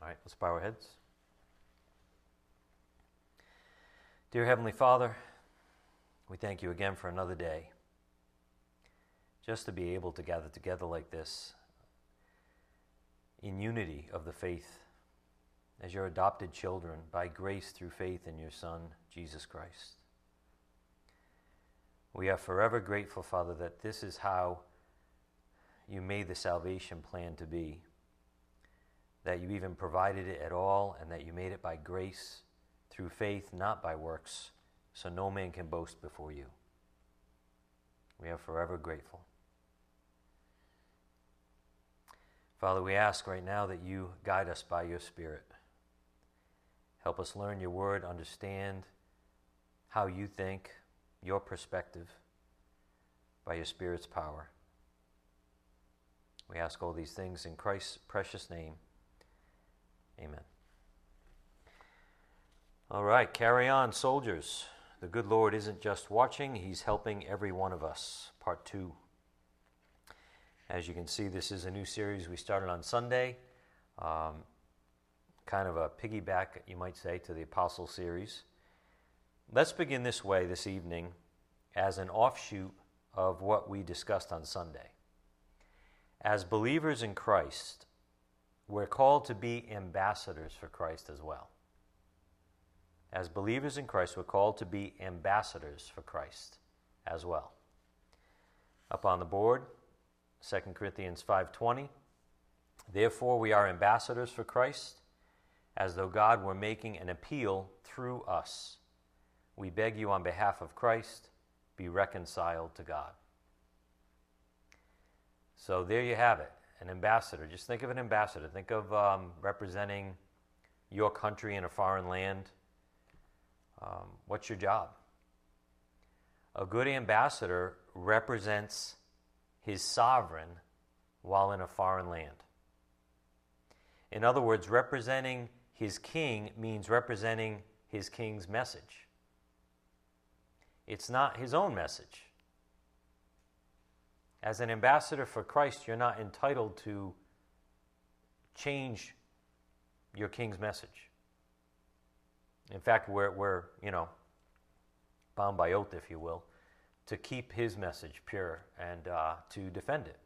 All right, let's bow our heads. Dear Heavenly Father, we thank you again for another day. Just to be able to gather together like this in unity of the faith as your adopted children by grace through faith in your Son, Jesus Christ. We are forever grateful, Father, that this is how you made the salvation plan to be, that you even provided it at all, and that you made it by grace through faith, not by works, so no man can boast before you. We are forever grateful. Father, we ask right now that you guide us by your Spirit. Help us learn your word, understand how you think, your perspective, by your Spirit's power. We ask all these things in Christ's precious name. Amen. All right, carry on, soldiers. The good Lord isn't just watching, He's helping every one of us. Part two. As you can see, this is a new series we started on Sunday. Um, kind of a piggyback, you might say, to the Apostle series. Let's begin this way this evening as an offshoot of what we discussed on Sunday. As believers in Christ, we're called to be ambassadors for Christ as well. As believers in Christ, we're called to be ambassadors for Christ as well. Up on the board, 2 Corinthians 5:20 Therefore we are ambassadors for Christ as though God were making an appeal through us. We beg you on behalf of Christ be reconciled to God. So there you have it, an ambassador. Just think of an ambassador. Think of um, representing your country in a foreign land. Um, what's your job? A good ambassador represents his sovereign while in a foreign land. In other words, representing his king means representing his king's message. It's not his own message. As an ambassador for Christ, you're not entitled to change your king's message. In fact, we're, we're you know, bound by oath, if you will, to keep his message pure and uh, to defend it.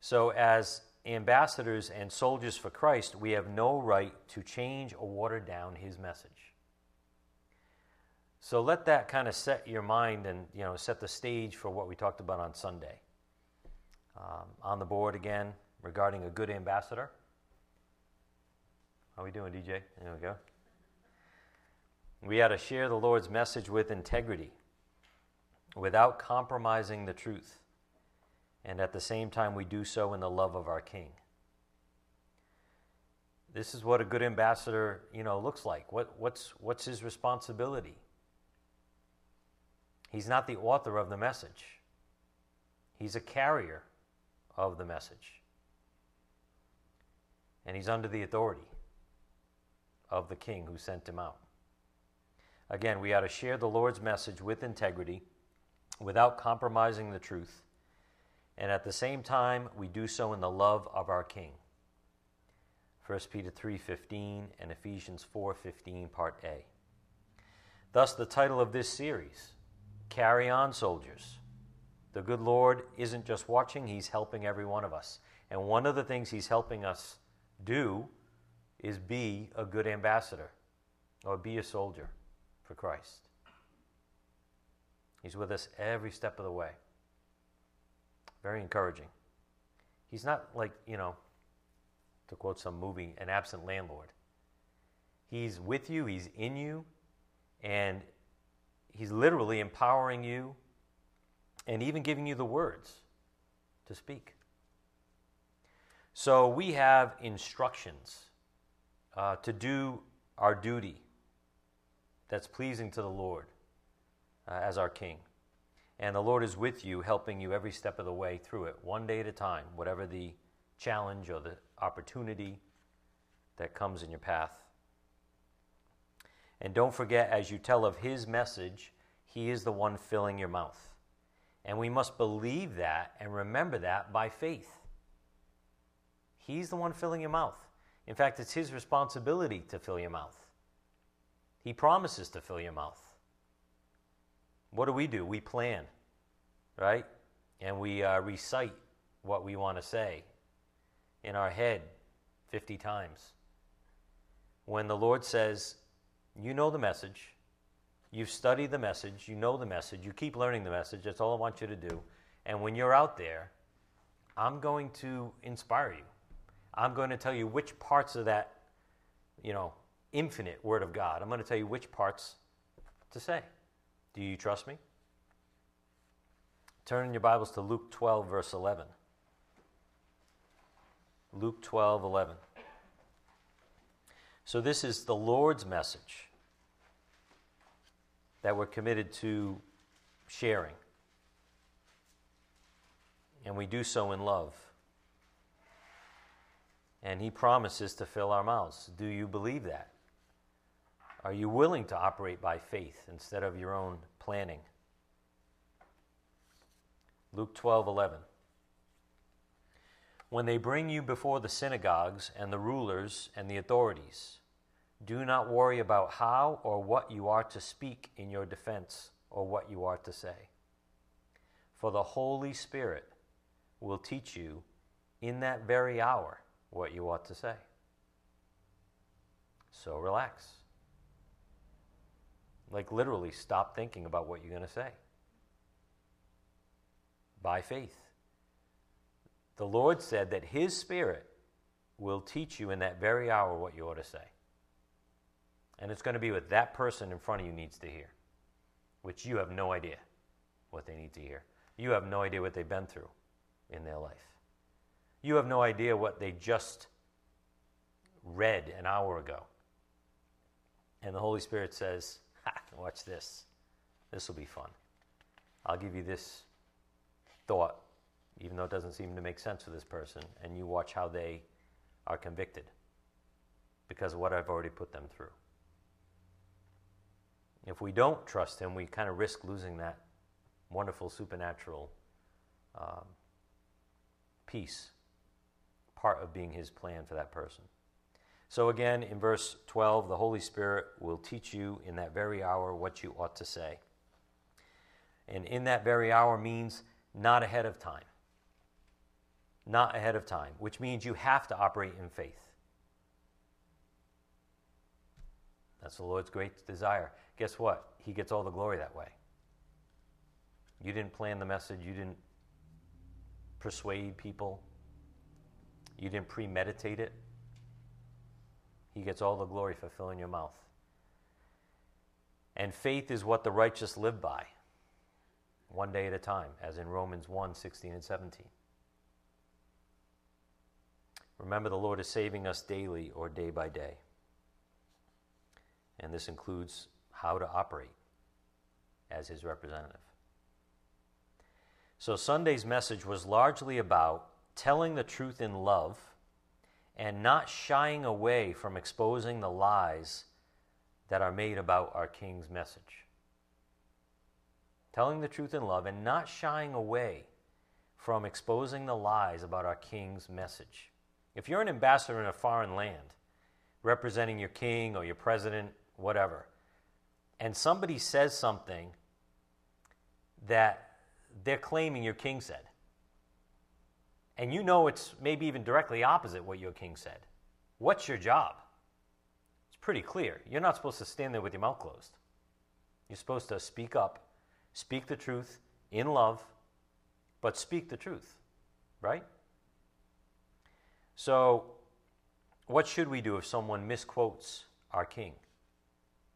So, as ambassadors and soldiers for Christ, we have no right to change or water down his message. So let that kind of set your mind and you know set the stage for what we talked about on Sunday. Um, on the board again regarding a good ambassador. How are we doing, DJ? There we go. We had to share the Lord's message with integrity without compromising the truth. And at the same time, we do so in the love of our King. This is what a good ambassador, you know, looks like. What, what's, what's his responsibility? He's not the author of the message. He's a carrier of the message. And he's under the authority of the king who sent him out. Again, we ought to share the Lord's message with integrity without compromising the truth, and at the same time, we do so in the love of our King. 1 Peter 3:15 and Ephesians 4:15 part A. Thus the title of this series, Carry on soldiers. The good Lord isn't just watching, he's helping every one of us. And one of the things he's helping us do is be a good ambassador or be a soldier for Christ. He's with us every step of the way. Very encouraging. He's not like, you know, to quote some movie, an absent landlord. He's with you, he's in you, and he's literally empowering you and even giving you the words to speak. So we have instructions uh, to do our duty that's pleasing to the Lord uh, as our King. And the Lord is with you, helping you every step of the way through it, one day at a time, whatever the challenge or the opportunity that comes in your path. And don't forget, as you tell of His message, He is the one filling your mouth. And we must believe that and remember that by faith. He's the one filling your mouth. In fact, it's His responsibility to fill your mouth. He promises to fill your mouth. What do we do? We plan, right? And we uh, recite what we want to say in our head 50 times. When the Lord says, You know the message, you've studied the message, you know the message, you keep learning the message, that's all I want you to do. And when you're out there, I'm going to inspire you. I'm going to tell you which parts of that, you know, infinite Word of God, I'm going to tell you which parts to say. Do you trust me? Turn in your Bibles to Luke 12, verse 11. Luke 12, 11. So, this is the Lord's message that we're committed to sharing. And we do so in love. And He promises to fill our mouths. Do you believe that? Are you willing to operate by faith instead of your own planning? Luke 12 11. When they bring you before the synagogues and the rulers and the authorities, do not worry about how or what you are to speak in your defense or what you are to say. For the Holy Spirit will teach you in that very hour what you ought to say. So relax. Like literally, stop thinking about what you're going to say. By faith. The Lord said that His Spirit will teach you in that very hour what you ought to say. And it's going to be what that person in front of you needs to hear, which you have no idea what they need to hear. You have no idea what they've been through in their life. You have no idea what they just read an hour ago. And the Holy Spirit says, Watch this. This will be fun. I'll give you this thought, even though it doesn't seem to make sense to this person, and you watch how they are convicted because of what I've already put them through. If we don't trust Him, we kind of risk losing that wonderful supernatural um, peace, part of being His plan for that person. So, again, in verse 12, the Holy Spirit will teach you in that very hour what you ought to say. And in that very hour means not ahead of time. Not ahead of time, which means you have to operate in faith. That's the Lord's great desire. Guess what? He gets all the glory that way. You didn't plan the message, you didn't persuade people, you didn't premeditate it. He gets all the glory for filling your mouth. And faith is what the righteous live by, one day at a time, as in Romans 1 16 and 17. Remember, the Lord is saving us daily or day by day. And this includes how to operate as his representative. So, Sunday's message was largely about telling the truth in love and not shying away from exposing the lies that are made about our King's message. Telling the truth in love and not shying away from exposing the lies about our King's message. If you're an ambassador in a foreign land, representing your king or your president, whatever, and somebody says something that they're claiming your king said, and you know it's maybe even directly opposite what your king said, what's your job? It's pretty clear. You're not supposed to stand there with your mouth closed. You're supposed to speak up, speak the truth in love, but speak the truth, right? So, what should we do if someone misquotes our king?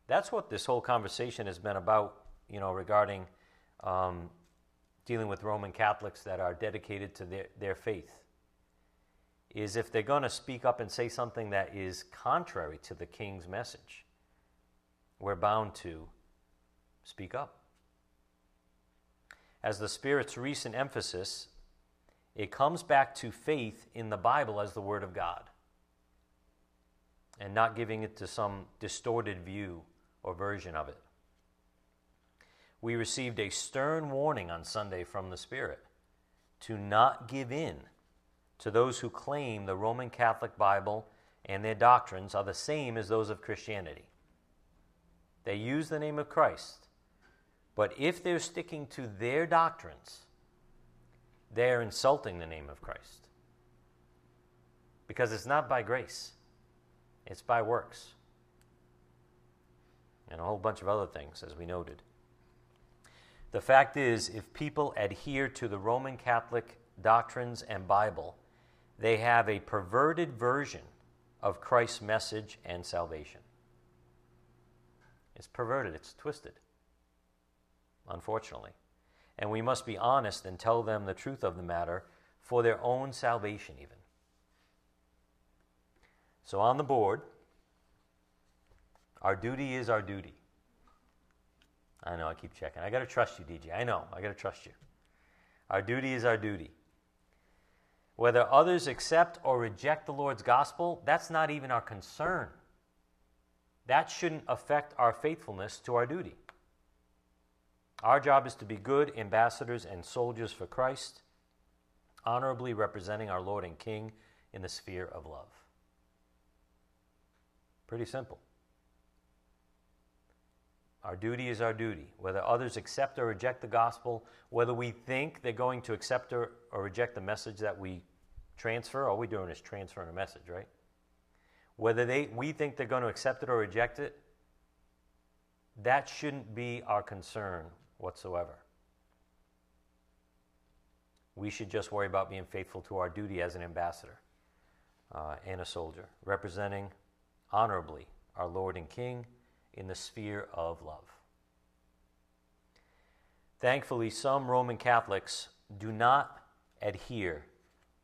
That's what this whole conversation has been about, you know, regarding um, dealing with Roman Catholics that are dedicated to their, their faith is if they're going to speak up and say something that is contrary to the king's message, we're bound to speak up. As the Spirit's recent emphasis, it comes back to faith in the Bible as the Word of God and not giving it to some distorted view or version of it we received a stern warning on Sunday from the Spirit to not give in to those who claim the Roman Catholic Bible and their doctrines are the same as those of Christianity. They use the name of Christ, but if they're sticking to their doctrines, they're insulting the name of Christ. Because it's not by grace, it's by works. And a whole bunch of other things, as we noted. The fact is, if people adhere to the Roman Catholic doctrines and Bible, they have a perverted version of Christ's message and salvation. It's perverted, it's twisted, unfortunately. And we must be honest and tell them the truth of the matter for their own salvation, even. So, on the board, our duty is our duty. I know, I keep checking. I got to trust you, DJ. I know, I got to trust you. Our duty is our duty. Whether others accept or reject the Lord's gospel, that's not even our concern. That shouldn't affect our faithfulness to our duty. Our job is to be good ambassadors and soldiers for Christ, honorably representing our Lord and King in the sphere of love. Pretty simple. Our duty is our duty. Whether others accept or reject the gospel, whether we think they're going to accept or, or reject the message that we transfer, all we're doing is transferring a message, right? Whether they, we think they're going to accept it or reject it, that shouldn't be our concern whatsoever. We should just worry about being faithful to our duty as an ambassador uh, and a soldier, representing honorably our Lord and King in the sphere of love. Thankfully, some Roman Catholics do not adhere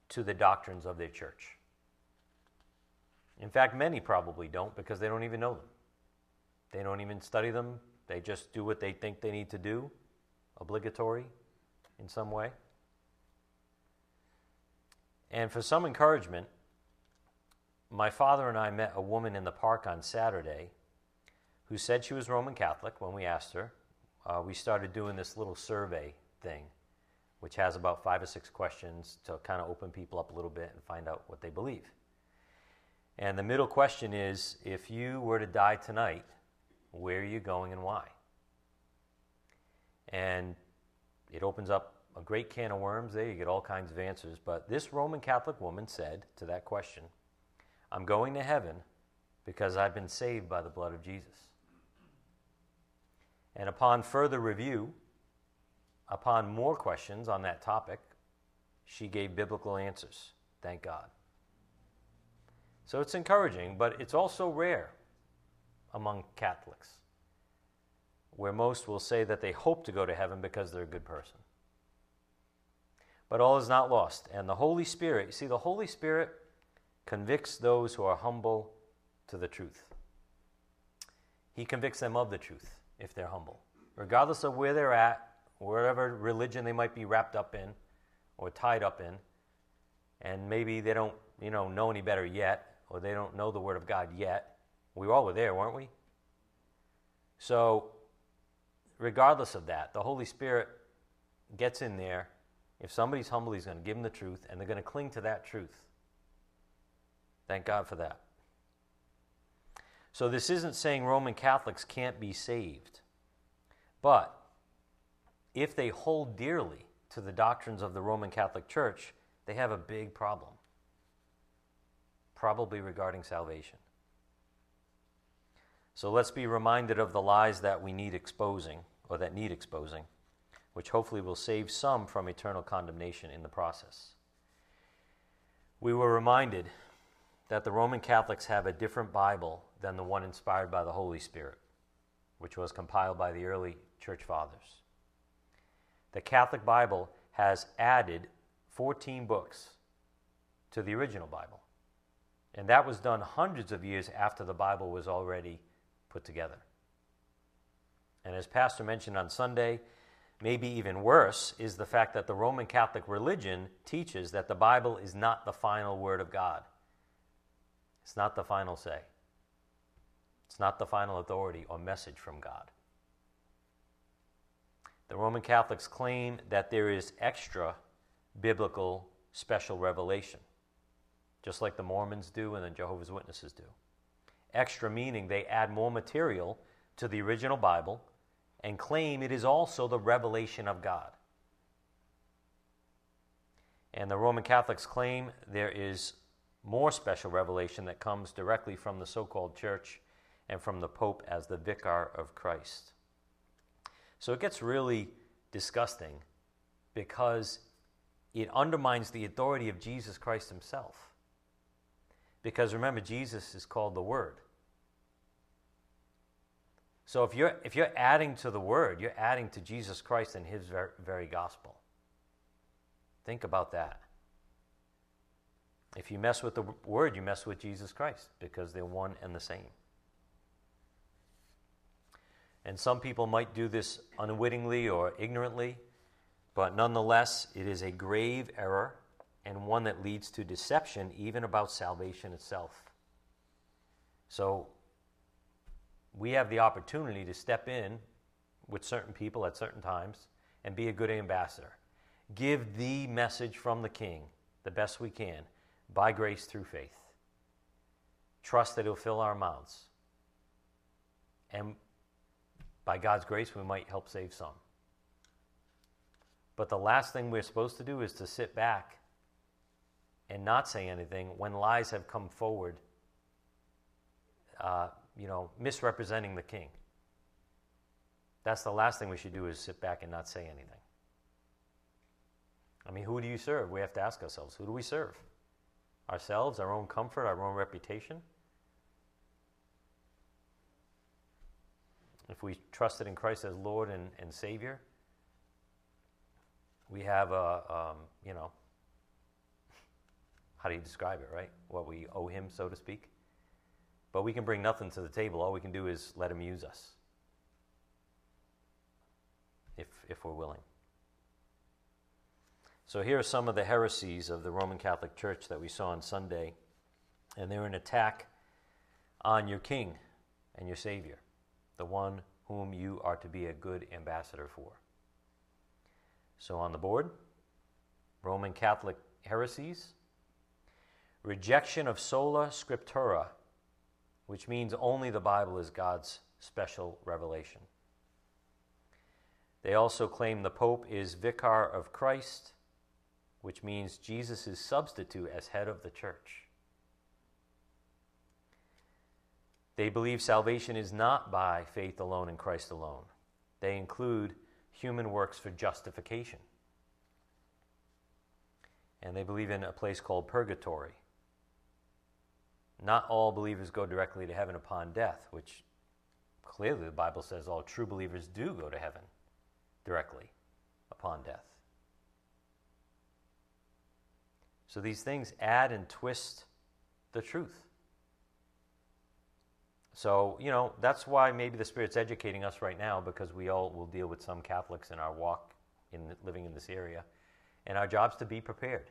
to the doctrines of their church. In fact, many probably don't because they don't even know them. They don't even study them. They just do what they think they need to do, obligatory in some way. And for some encouragement, my father and I met a woman in the park on Saturday who said she was Roman Catholic when we asked her. Uh, we started doing this little survey thing, which has about five or six questions to kind of open people up a little bit and find out what they believe. And the middle question is if you were to die tonight, where are you going and why? And it opens up a great can of worms there. You get all kinds of answers. But this Roman Catholic woman said to that question, I'm going to heaven because I've been saved by the blood of Jesus. And upon further review, upon more questions on that topic, she gave biblical answers. Thank God. So it's encouraging, but it's also rare among Catholics, where most will say that they hope to go to heaven because they're a good person. But all is not lost. And the Holy Spirit, you see, the Holy Spirit convicts those who are humble to the truth. He convicts them of the truth if they're humble, regardless of where they're at, wherever religion they might be wrapped up in or tied up in, and maybe they don't, you know, know any better yet, or they don't know the Word of God yet. We all were there, weren't we? So, regardless of that, the Holy Spirit gets in there. If somebody's humble, He's going to give them the truth, and they're going to cling to that truth. Thank God for that. So, this isn't saying Roman Catholics can't be saved. But if they hold dearly to the doctrines of the Roman Catholic Church, they have a big problem, probably regarding salvation. So let's be reminded of the lies that we need exposing, or that need exposing, which hopefully will save some from eternal condemnation in the process. We were reminded that the Roman Catholics have a different Bible than the one inspired by the Holy Spirit, which was compiled by the early church fathers. The Catholic Bible has added 14 books to the original Bible. And that was done hundreds of years after the Bible was already put together. And as Pastor mentioned on Sunday, maybe even worse is the fact that the Roman Catholic religion teaches that the Bible is not the final word of God. It's not the final say. It's not the final authority or message from God. The Roman Catholics claim that there is extra biblical special revelation. just like the Mormons do and the Jehovah's Witnesses do. Extra meaning they add more material to the original Bible and claim it is also the revelation of God. And the Roman Catholics claim there is more special revelation that comes directly from the so called church and from the Pope as the vicar of Christ. So it gets really disgusting because it undermines the authority of Jesus Christ himself. Because remember, Jesus is called the Word. So if you're, if you're adding to the Word, you're adding to Jesus Christ and His very, very gospel. Think about that. If you mess with the Word, you mess with Jesus Christ because they're one and the same. And some people might do this unwittingly or ignorantly, but nonetheless, it is a grave error and one that leads to deception, even about salvation itself. So, we have the opportunity to step in with certain people at certain times and be a good ambassador. Give the message from the King the best we can by grace through faith. Trust that He'll fill our mouths. And by God's grace, we might help save some. But the last thing we're supposed to do is to sit back and not say anything when lies have come forward, uh, you know, misrepresenting the king. That's the last thing we should do is sit back and not say anything. I mean, who do you serve? We have to ask ourselves who do we serve? Ourselves, our own comfort, our own reputation? If we trusted in Christ as Lord and, and Savior, we have a, um, you know, how do you describe it, right? What we owe Him, so to speak. But we can bring nothing to the table. All we can do is let Him use us if, if we're willing. So here are some of the heresies of the Roman Catholic Church that we saw on Sunday, and they're an attack on your King and your Savior the one whom you are to be a good ambassador for. So on the board, Roman Catholic heresies, rejection of sola scriptura, which means only the Bible is God's special revelation. They also claim the Pope is vicar of Christ, which means Jesus' substitute as head of the church. They believe salvation is not by faith alone in Christ alone. They include human works for justification. And they believe in a place called purgatory. Not all believers go directly to heaven upon death, which clearly the Bible says all true believers do go to heaven directly upon death. So these things add and twist the truth. So, you know, that's why maybe the Spirit's educating us right now because we all will deal with some Catholics in our walk in living in this area. And our job's to be prepared.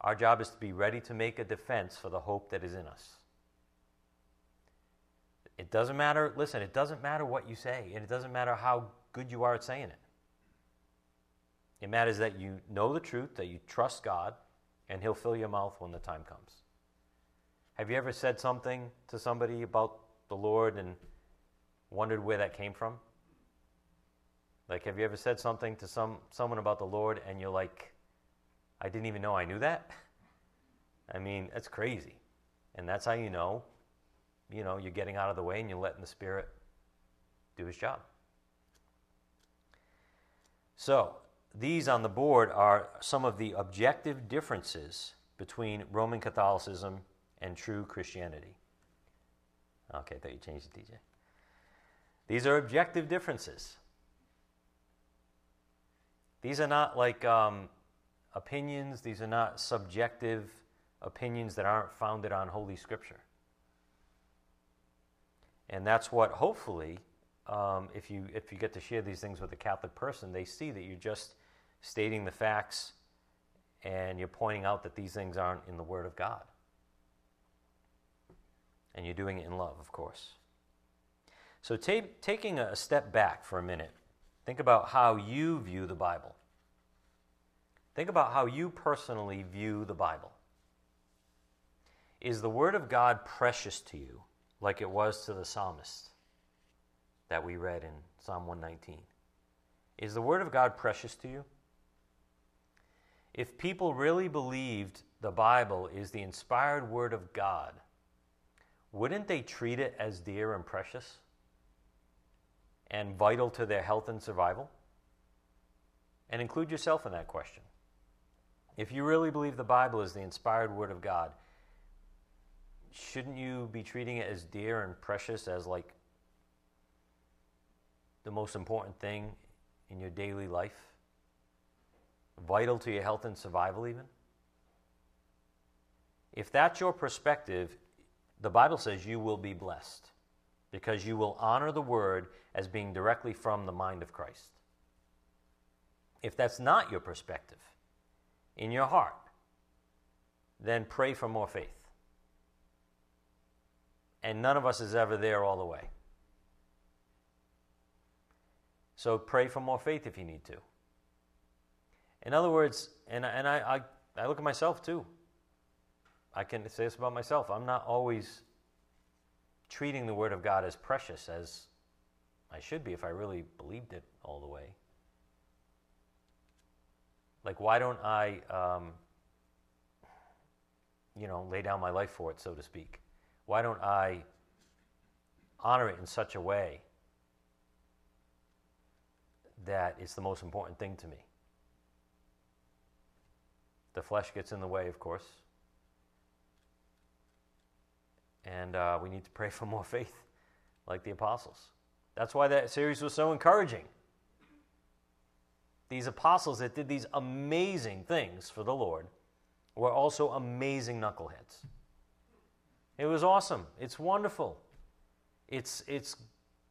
Our job is to be ready to make a defense for the hope that is in us. It doesn't matter, listen, it doesn't matter what you say, and it doesn't matter how good you are at saying it. It matters that you know the truth, that you trust God, and He'll fill your mouth when the time comes. Have you ever said something to somebody about the Lord and wondered where that came from? Like, have you ever said something to some someone about the Lord and you're like, I didn't even know I knew that? I mean, that's crazy. And that's how you know, you know, you're getting out of the way and you're letting the Spirit do his job. So, these on the board are some of the objective differences between Roman Catholicism and true Christianity. Okay, I thought you changed it, DJ. These are objective differences. These are not like um, opinions, these are not subjective opinions that aren't founded on Holy Scripture. And that's what hopefully, um, if, you, if you get to share these things with a Catholic person, they see that you're just stating the facts and you're pointing out that these things aren't in the Word of God. And you're doing it in love, of course. So, ta- taking a step back for a minute, think about how you view the Bible. Think about how you personally view the Bible. Is the Word of God precious to you like it was to the psalmist that we read in Psalm 119? Is the Word of God precious to you? If people really believed the Bible is the inspired Word of God, wouldn't they treat it as dear and precious and vital to their health and survival? And include yourself in that question. If you really believe the Bible is the inspired Word of God, shouldn't you be treating it as dear and precious as like the most important thing in your daily life? Vital to your health and survival, even? If that's your perspective, the Bible says you will be blessed because you will honor the word as being directly from the mind of Christ. If that's not your perspective in your heart, then pray for more faith. And none of us is ever there all the way. So pray for more faith if you need to. In other words, and, and I, I, I look at myself too. I can say this about myself. I'm not always treating the Word of God as precious as I should be if I really believed it all the way. Like, why don't I, um, you know, lay down my life for it, so to speak? Why don't I honor it in such a way that it's the most important thing to me? The flesh gets in the way, of course. And uh, we need to pray for more faith, like the apostles. That's why that series was so encouraging. These apostles that did these amazing things for the Lord were also amazing knuckleheads. It was awesome. It's wonderful. It's, it's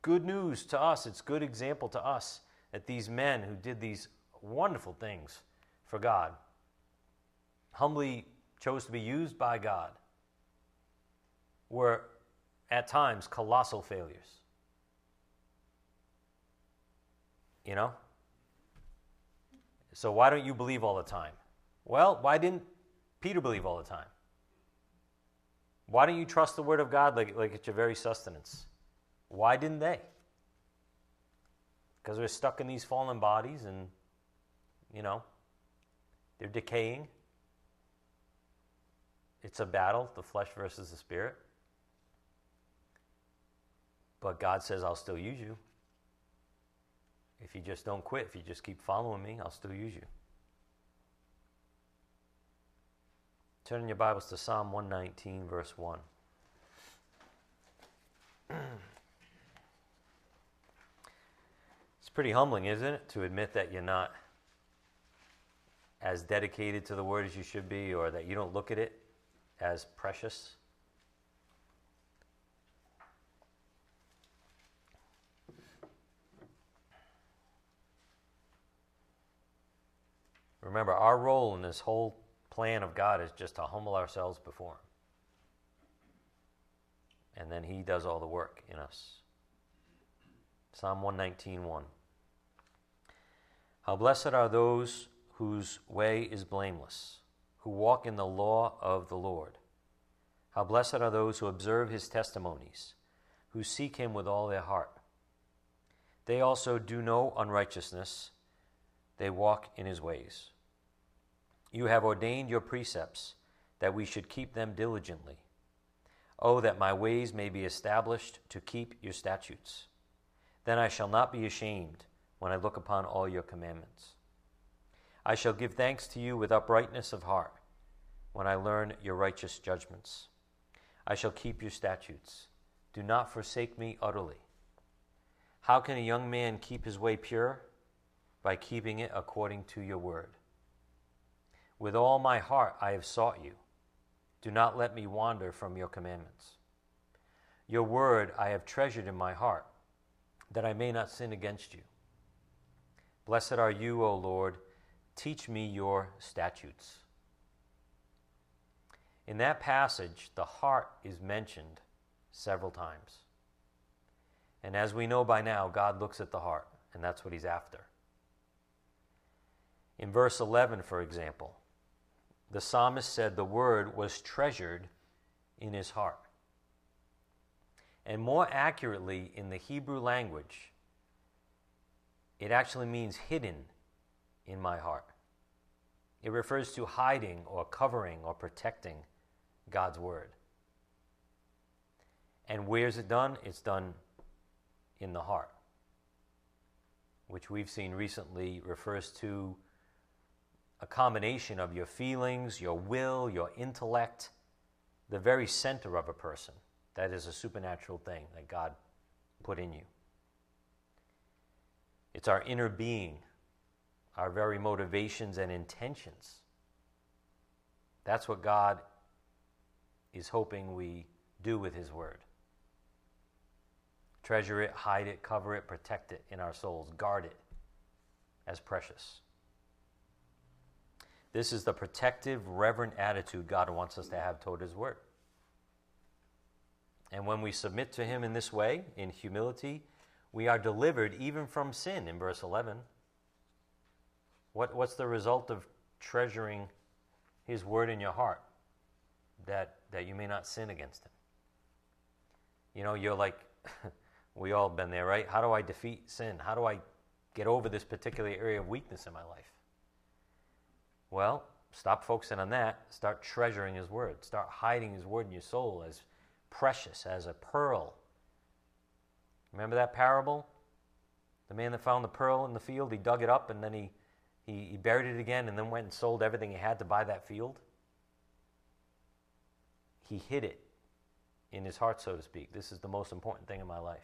good news to us. It's good example to us that these men who did these wonderful things for God humbly chose to be used by God were at times colossal failures. You know? So why don't you believe all the time? Well, why didn't Peter believe all the time? Why don't you trust the word of God like, like it's your very sustenance? Why didn't they? Because they're stuck in these fallen bodies and, you know, they're decaying. It's a battle, the flesh versus the spirit. But God says, I'll still use you. If you just don't quit, if you just keep following me, I'll still use you. Turn in your Bibles to Psalm 119, verse 1. it's pretty humbling, isn't it, to admit that you're not as dedicated to the Word as you should be, or that you don't look at it as precious. Remember, our role in this whole plan of God is just to humble ourselves before Him. And then He does all the work in us. Psalm 119.1 How blessed are those whose way is blameless, who walk in the law of the Lord. How blessed are those who observe His testimonies, who seek Him with all their heart. They also do no unrighteousness, they walk in His ways. You have ordained your precepts, that we should keep them diligently. Oh, that my ways may be established to keep your statutes. Then I shall not be ashamed when I look upon all your commandments. I shall give thanks to you with uprightness of heart when I learn your righteous judgments. I shall keep your statutes. Do not forsake me utterly. How can a young man keep his way pure? By keeping it according to your word. With all my heart I have sought you. Do not let me wander from your commandments. Your word I have treasured in my heart, that I may not sin against you. Blessed are you, O Lord. Teach me your statutes. In that passage, the heart is mentioned several times. And as we know by now, God looks at the heart, and that's what he's after. In verse 11, for example, the psalmist said the word was treasured in his heart. And more accurately, in the Hebrew language, it actually means hidden in my heart. It refers to hiding or covering or protecting God's word. And where's it done? It's done in the heart, which we've seen recently refers to a combination of your feelings, your will, your intellect, the very center of a person. That is a supernatural thing that God put in you. It's our inner being, our very motivations and intentions. That's what God is hoping we do with His Word. Treasure it, hide it, cover it, protect it in our souls, guard it as precious. This is the protective, reverent attitude God wants us to have toward His Word. And when we submit to Him in this way, in humility, we are delivered even from sin in verse 11. What, what's the result of treasuring His Word in your heart? That, that you may not sin against Him. You know, you're like, we all been there, right? How do I defeat sin? How do I get over this particular area of weakness in my life? Well, stop focusing on that. Start treasuring His Word. Start hiding His Word in your soul as precious, as a pearl. Remember that parable? The man that found the pearl in the field, he dug it up and then he, he, he buried it again and then went and sold everything he had to buy that field. He hid it in his heart, so to speak. This is the most important thing in my life.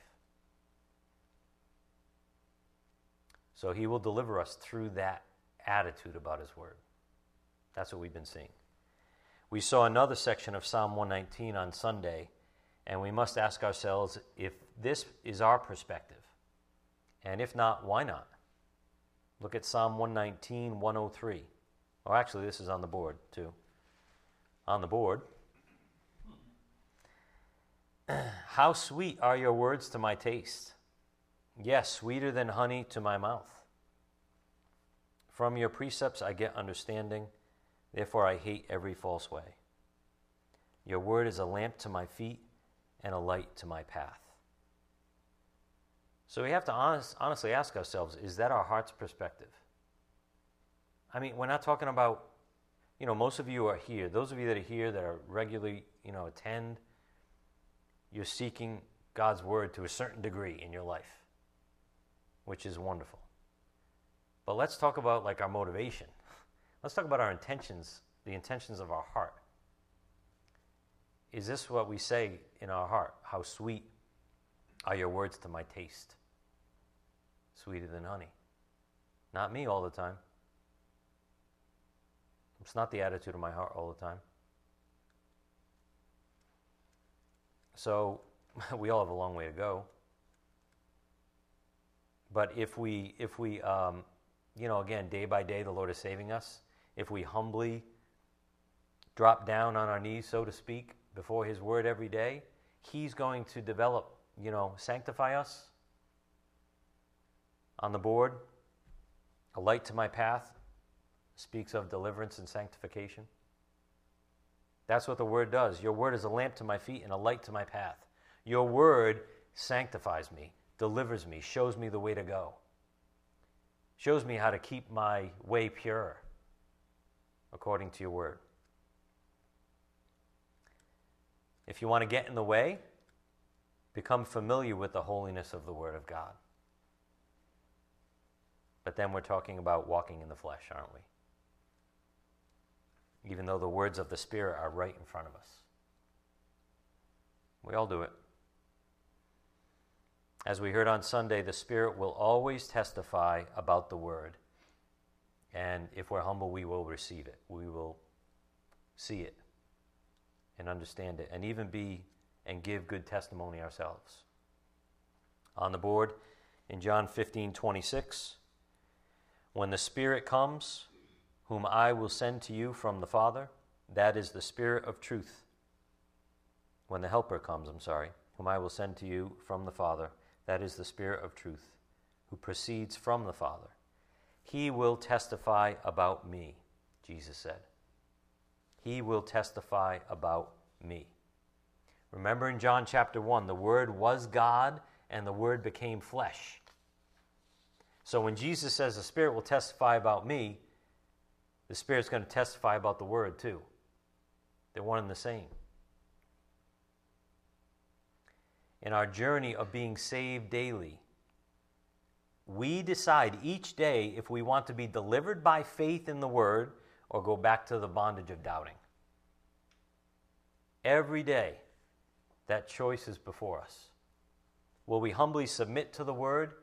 So he will deliver us through that attitude about his word. That's what we've been seeing. We saw another section of Psalm 119 on Sunday, and we must ask ourselves if this is our perspective. And if not, why not? Look at Psalm 119, 103. Oh, actually, this is on the board, too. On the board. How sweet are your words to my taste! Yes, sweeter than honey to my mouth. From your precepts I get understanding, therefore I hate every false way. Your word is a lamp to my feet and a light to my path. So we have to honest, honestly ask ourselves is that our heart's perspective? I mean, we're not talking about, you know, most of you are here. Those of you that are here that are regularly, you know, attend, you're seeking God's word to a certain degree in your life, which is wonderful. But let's talk about like our motivation. Let's talk about our intentions, the intentions of our heart. Is this what we say in our heart? How sweet are your words to my taste? Sweeter than honey. Not me all the time. It's not the attitude of my heart all the time. So we all have a long way to go. But if we, if we, um, you know, again, day by day, the Lord is saving us. If we humbly drop down on our knees, so to speak, before His Word every day, He's going to develop, you know, sanctify us. On the board, a light to my path speaks of deliverance and sanctification. That's what the Word does. Your Word is a lamp to my feet and a light to my path. Your Word sanctifies me, delivers me, shows me the way to go, shows me how to keep my way pure according to your Word. If you want to get in the way, become familiar with the holiness of the Word of God. But then we're talking about walking in the flesh, aren't we? Even though the words of the Spirit are right in front of us. We all do it. As we heard on Sunday, the Spirit will always testify about the Word. And if we're humble, we will receive it. We will see it and understand it, and even be and give good testimony ourselves. On the board in John 15 26, when the Spirit comes, whom I will send to you from the Father, that is the Spirit of truth. When the Helper comes, I'm sorry, whom I will send to you from the Father, that is the Spirit of truth, who proceeds from the Father. He will testify about me, Jesus said. He will testify about me. Remember in John chapter 1, the Word was God and the Word became flesh. So when Jesus says the Spirit will testify about me, the Spirit's going to testify about the Word too. They're one and the same. In our journey of being saved daily, we decide each day if we want to be delivered by faith in the Word or go back to the bondage of doubting. Every day, that choice is before us. Will we humbly submit to the Word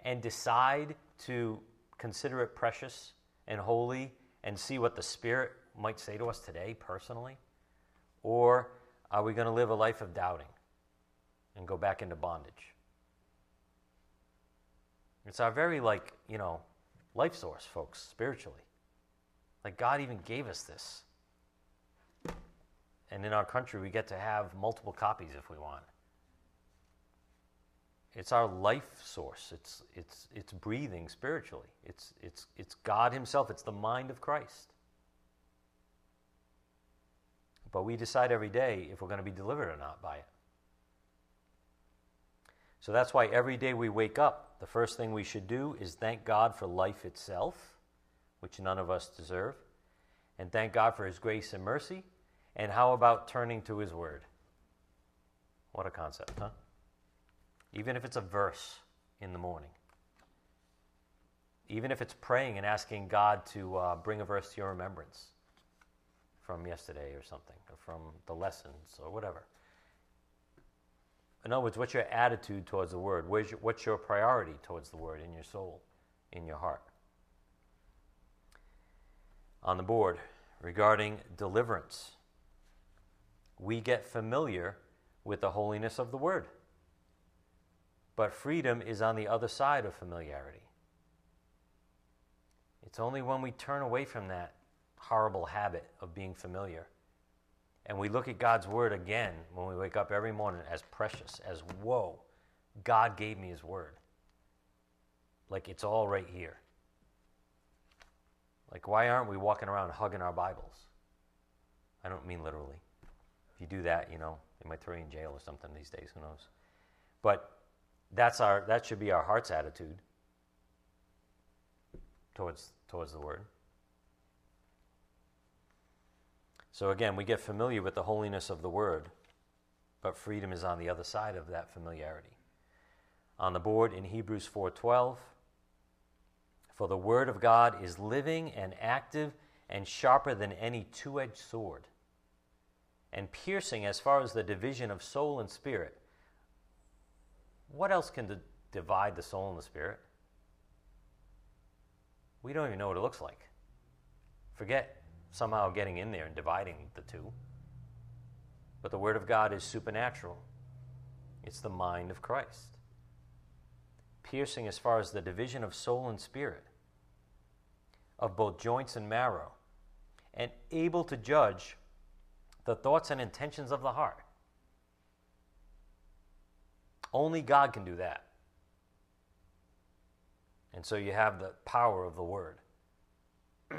and decide to consider it precious and holy and see what the Spirit might say to us today personally? Or are we going to live a life of doubting and go back into bondage? It's our very, like, you know, life source, folks, spiritually. Like, God even gave us this. And in our country, we get to have multiple copies if we want. It's our life source. It's, it's, it's breathing spiritually. It's, it's, it's God Himself. It's the mind of Christ. But we decide every day if we're going to be delivered or not by it. So that's why every day we wake up, the first thing we should do is thank God for life itself, which none of us deserve, and thank God for His grace and mercy. And how about turning to His Word? What a concept, huh? Even if it's a verse in the morning. Even if it's praying and asking God to uh, bring a verse to your remembrance from yesterday or something, or from the lessons or whatever. In other words, what's your attitude towards the Word? Your, what's your priority towards the Word in your soul, in your heart? On the board, regarding deliverance, we get familiar with the holiness of the Word. But freedom is on the other side of familiarity. It's only when we turn away from that horrible habit of being familiar and we look at God's Word again when we wake up every morning as precious, as whoa, God gave me His Word. Like it's all right here. Like, why aren't we walking around hugging our Bibles? I don't mean literally. If you do that, you know, they might throw you in jail or something these days, who knows. But that's our, that should be our heart's attitude towards, towards the Word. So again, we get familiar with the holiness of the Word, but freedom is on the other side of that familiarity. On the board in Hebrews 4:12, for the word of God is living and active and sharper than any two-edged sword, and piercing as far as the division of soul and spirit. What else can divide the soul and the spirit? We don't even know what it looks like. Forget somehow getting in there and dividing the two. But the Word of God is supernatural, it's the mind of Christ, piercing as far as the division of soul and spirit, of both joints and marrow, and able to judge the thoughts and intentions of the heart. Only God can do that. And so you have the power of the Word.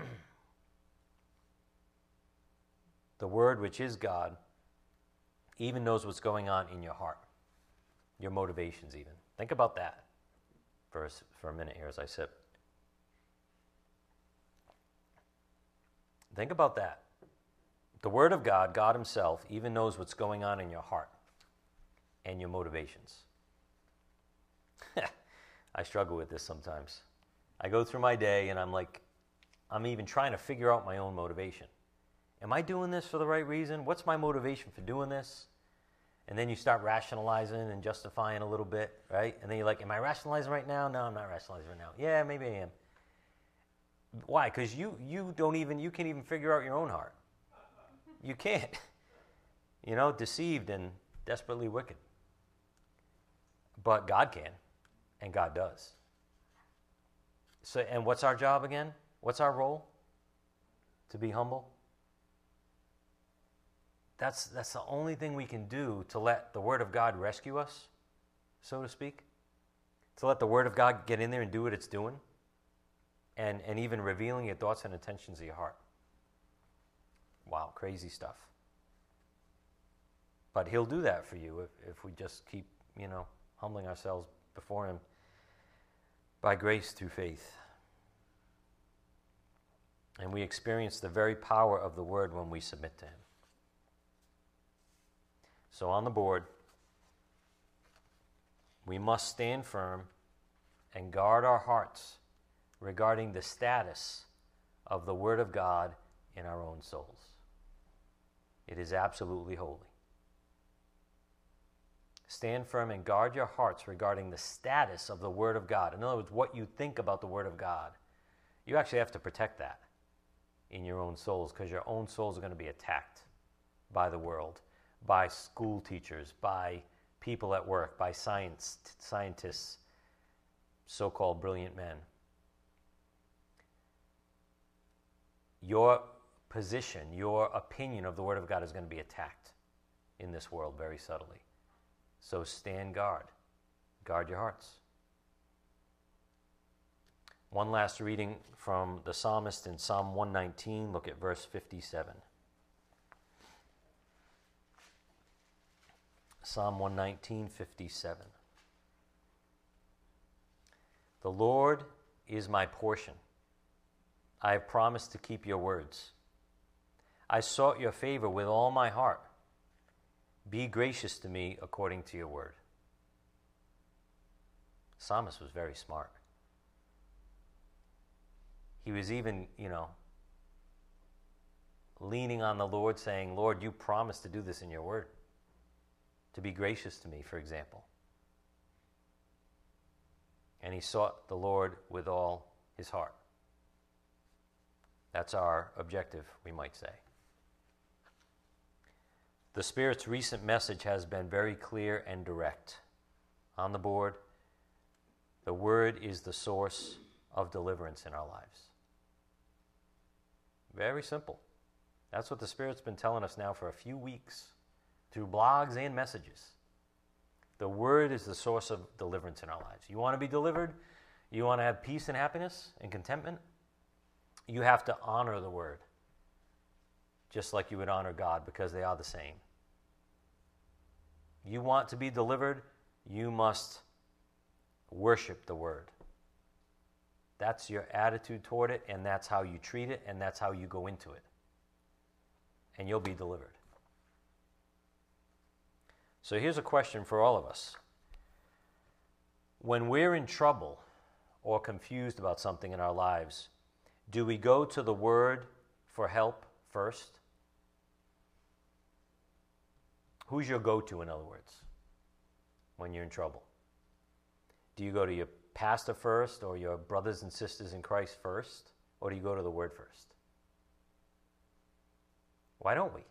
the Word, which is God, even knows what's going on in your heart, your motivations, even. Think about that for a, for a minute here as I sip. Think about that. The Word of God, God Himself, even knows what's going on in your heart and your motivations. I struggle with this sometimes. I go through my day and I'm like, I'm even trying to figure out my own motivation. Am I doing this for the right reason? What's my motivation for doing this? And then you start rationalizing and justifying a little bit, right? And then you're like, Am I rationalizing right now? No, I'm not rationalizing right now. Yeah, maybe I am. Why? Because you, you don't even, you can't even figure out your own heart. You can't. You know, deceived and desperately wicked. But God can, and God does. So, and what's our job again? What's our role? To be humble that's, that's the only thing we can do to let the Word of God rescue us, so to speak. To let the Word of God get in there and do what it's doing, and, and even revealing your thoughts and intentions of your heart. Wow, crazy stuff. But He'll do that for you if, if we just keep, you know, humbling ourselves before Him by grace through faith. And we experience the very power of the Word when we submit to Him. So on the board, we must stand firm and guard our hearts regarding the status of the Word of God in our own souls. It is absolutely holy. Stand firm and guard your hearts regarding the status of the Word of God. In other words, what you think about the Word of God. You actually have to protect that in your own souls because your own souls are going to be attacked by the world, by school teachers, by people at work, by science, scientists, so called brilliant men. Your position, your opinion of the Word of God is going to be attacked in this world very subtly. So stand guard. Guard your hearts. One last reading from the psalmist in Psalm 119. Look at verse 57. Psalm 119, 57. The Lord is my portion. I have promised to keep your words. I sought your favor with all my heart. Be gracious to me according to your word. Psalmist was very smart. He was even, you know, leaning on the Lord, saying, Lord, you promised to do this in your word, to be gracious to me, for example. And he sought the Lord with all his heart. That's our objective, we might say. The Spirit's recent message has been very clear and direct. On the board, the Word is the source of deliverance in our lives. Very simple. That's what the Spirit's been telling us now for a few weeks through blogs and messages. The Word is the source of deliverance in our lives. You want to be delivered? You want to have peace and happiness and contentment? You have to honor the Word just like you would honor God because they are the same. You want to be delivered, you must worship the Word. That's your attitude toward it, and that's how you treat it, and that's how you go into it. And you'll be delivered. So here's a question for all of us. When we're in trouble or confused about something in our lives, do we go to the Word for help first? Who's your go to, in other words, when you're in trouble? Do you go to your pastor first or your brothers and sisters in Christ first? Or do you go to the Word first? Why don't we?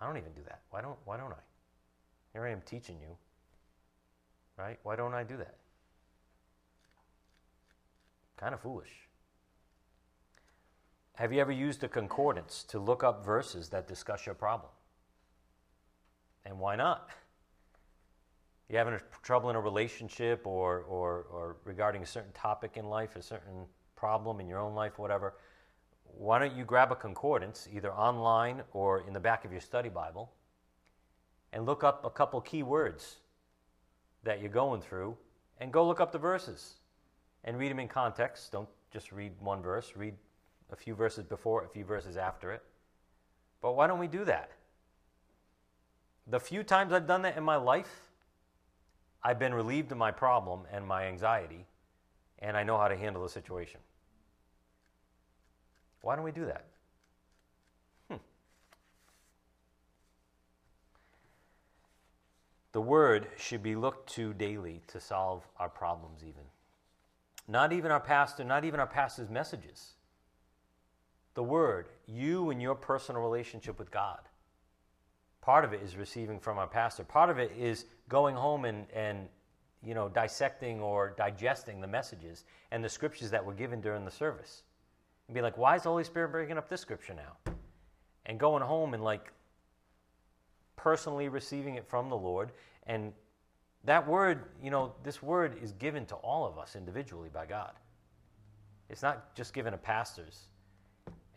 I don't even do that. Why don't, why don't I? Here I am teaching you, right? Why don't I do that? Kind of foolish. Have you ever used a concordance to look up verses that discuss your problem? And why not? You having trouble in a relationship or, or, or regarding a certain topic in life, a certain problem in your own life, whatever, why don't you grab a concordance, either online or in the back of your study Bible, and look up a couple key words that you're going through, and go look up the verses and read them in context. Don't just read one verse, read a few verses before, a few verses after it. But why don't we do that? The few times I've done that in my life, I've been relieved of my problem and my anxiety, and I know how to handle the situation. Why don't we do that? The Word should be looked to daily to solve our problems, even. Not even our pastor, not even our pastor's messages. The Word, you and your personal relationship with God. Part of it is receiving from our pastor. Part of it is going home and, and you know, dissecting or digesting the messages and the scriptures that were given during the service. And be like, why is the Holy Spirit bringing up this scripture now? And going home and like personally receiving it from the Lord. And that word, you know, this word is given to all of us individually by God. It's not just given to pastors.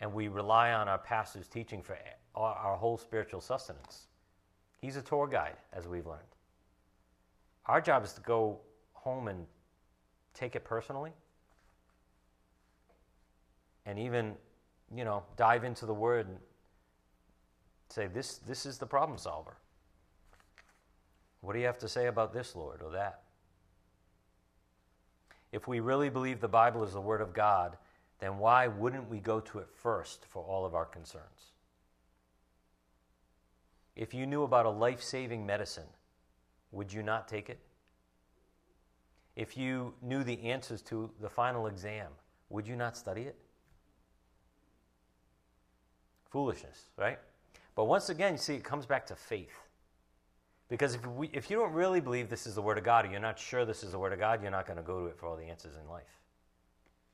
And we rely on our pastor's teaching for our whole spiritual sustenance. He's a tour guide, as we've learned. Our job is to go home and take it personally and even, you know, dive into the Word say, this, this is the problem solver. What do you have to say about this, Lord, or that? If we really believe the Bible is the Word of God, then why wouldn't we go to it first for all of our concerns? If you knew about a life saving medicine, would you not take it? If you knew the answers to the final exam, would you not study it? Foolishness, right? But once again, you see, it comes back to faith. Because if, we, if you don't really believe this is the Word of God, or you're not sure this is the Word of God, you're not going to go to it for all the answers in life.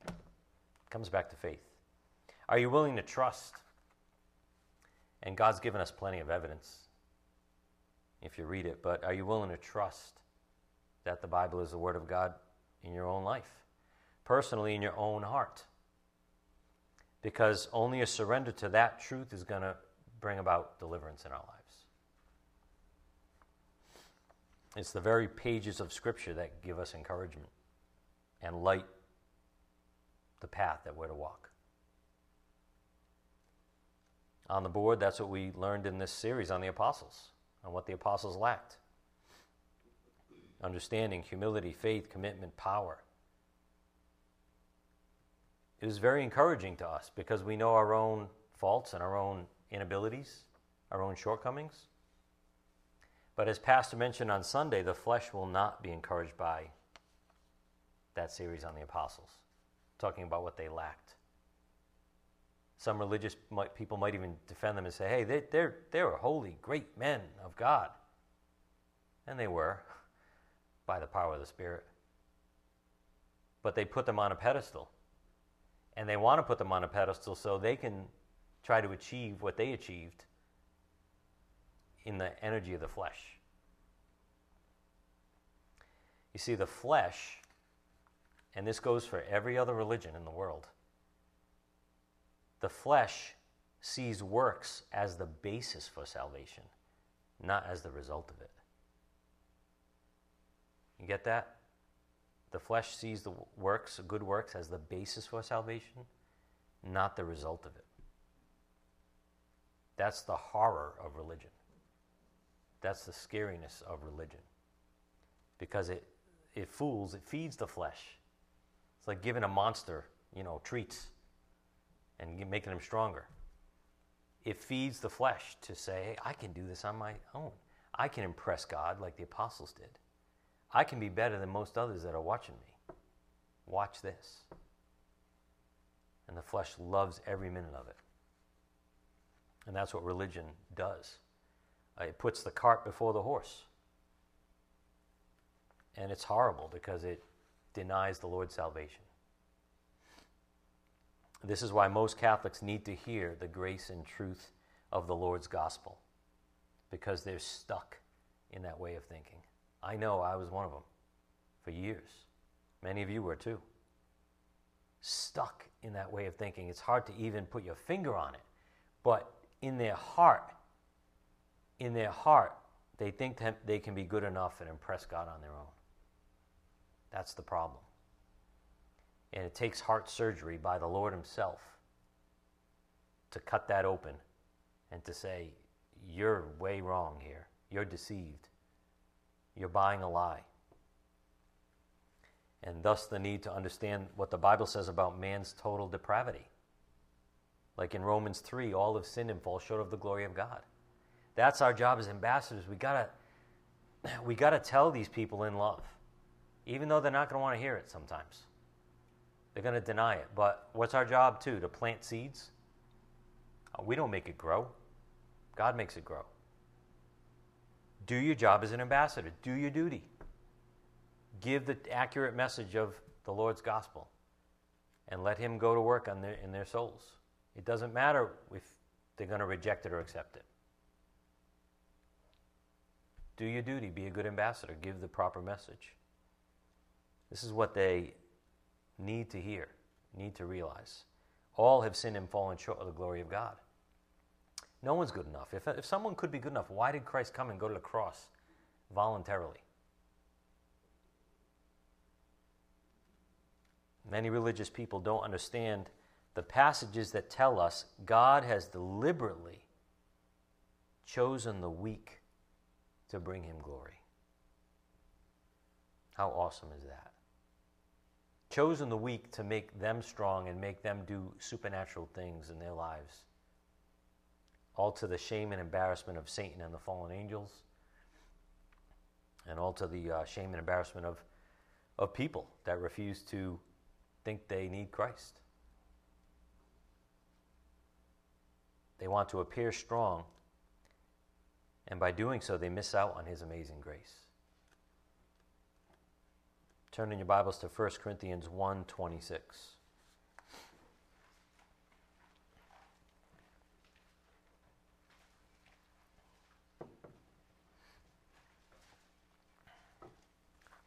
It comes back to faith. Are you willing to trust? And God's given us plenty of evidence if you read it, but are you willing to trust that the Bible is the Word of God in your own life, personally in your own heart? Because only a surrender to that truth is going to bring about deliverance in our lives. It's the very pages of Scripture that give us encouragement and light the path that we're to walk. On the board, that's what we learned in this series on the apostles, on what the apostles lacked understanding, humility, faith, commitment, power. It was very encouraging to us because we know our own faults and our own inabilities, our own shortcomings. But as Pastor mentioned on Sunday, the flesh will not be encouraged by that series on the apostles, talking about what they lacked. Some religious might, people might even defend them and say, hey, they, they're, they're holy, great men of God. And they were, by the power of the Spirit. But they put them on a pedestal. And they want to put them on a pedestal so they can try to achieve what they achieved in the energy of the flesh. You see, the flesh, and this goes for every other religion in the world, the flesh sees works as the basis for salvation, not as the result of it. You get that? The flesh sees the works, good works, as the basis for salvation, not the result of it. That's the horror of religion. That's the scariness of religion. Because it, it fools, it feeds the flesh. It's like giving a monster, you know, treats and making him stronger. It feeds the flesh to say, hey, I can do this on my own. I can impress God like the apostles did. I can be better than most others that are watching me. Watch this. And the flesh loves every minute of it. And that's what religion does uh, it puts the cart before the horse. And it's horrible because it denies the Lord's salvation. This is why most Catholics need to hear the grace and truth of the Lord's gospel because they're stuck in that way of thinking. I know I was one of them for years. Many of you were too. Stuck in that way of thinking. It's hard to even put your finger on it. But in their heart, in their heart, they think that they can be good enough and impress God on their own. That's the problem. And it takes heart surgery by the Lord Himself to cut that open and to say, You're way wrong here. You're deceived. You're buying a lie. And thus the need to understand what the Bible says about man's total depravity. Like in Romans 3, all have sinned and fall short of the glory of God. That's our job as ambassadors. We gotta we gotta tell these people in love, even though they're not gonna want to hear it sometimes. They're gonna deny it. But what's our job too? To plant seeds. Uh, we don't make it grow. God makes it grow. Do your job as an ambassador. Do your duty. Give the accurate message of the Lord's gospel, and let Him go to work on their, in their souls. It doesn't matter if they're going to reject it or accept it. Do your duty, be a good ambassador, give the proper message. This is what they need to hear, need to realize. All have sinned and fallen short of the glory of God. No one's good enough. If, if someone could be good enough, why did Christ come and go to the cross voluntarily? Many religious people don't understand the passages that tell us God has deliberately chosen the weak to bring him glory. How awesome is that? Chosen the weak to make them strong and make them do supernatural things in their lives. All to the shame and embarrassment of Satan and the fallen angels, and all to the uh, shame and embarrassment of, of people that refuse to think they need Christ. They want to appear strong, and by doing so, they miss out on His amazing grace. Turn in your Bibles to 1 Corinthians 1 26.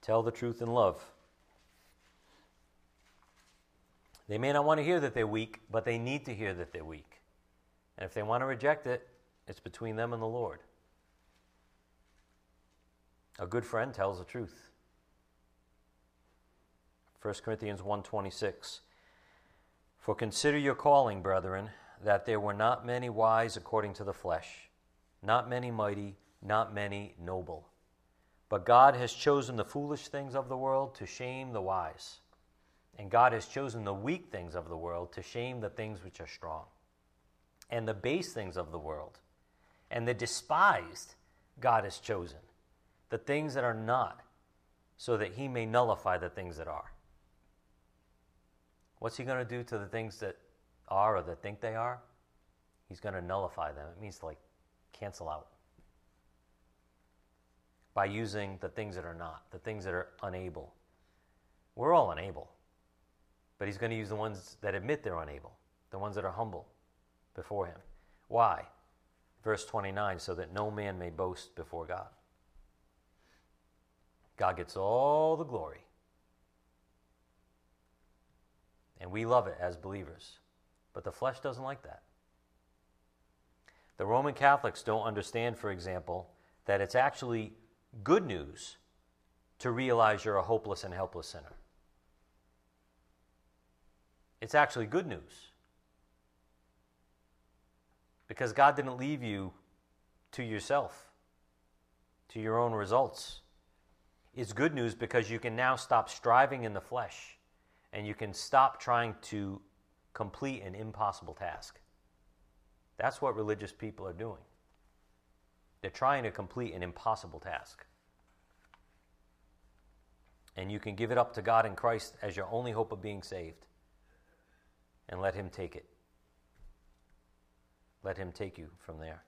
Tell the truth in love. They may not want to hear that they're weak, but they need to hear that they're weak. And if they want to reject it, it's between them and the Lord. A good friend tells the truth. 1 Corinthians 1:26 For consider your calling, brethren, that there were not many wise according to the flesh, not many mighty, not many noble. But God has chosen the foolish things of the world to shame the wise. And God has chosen the weak things of the world to shame the things which are strong, and the base things of the world, and the despised God has chosen, the things that are not, so that he may nullify the things that are. What's he going to do to the things that are or that think they are? He's going to nullify them. It means to like cancel out. By using the things that are not, the things that are unable. We're all unable. But he's going to use the ones that admit they're unable, the ones that are humble before him. Why? Verse 29 so that no man may boast before God. God gets all the glory. And we love it as believers. But the flesh doesn't like that. The Roman Catholics don't understand, for example, that it's actually good news to realize you're a hopeless and helpless sinner. It's actually good news. Because God didn't leave you to yourself, to your own results. It's good news because you can now stop striving in the flesh and you can stop trying to complete an impossible task. That's what religious people are doing. They're trying to complete an impossible task. And you can give it up to God in Christ as your only hope of being saved and let Him take it. Let Him take you from there.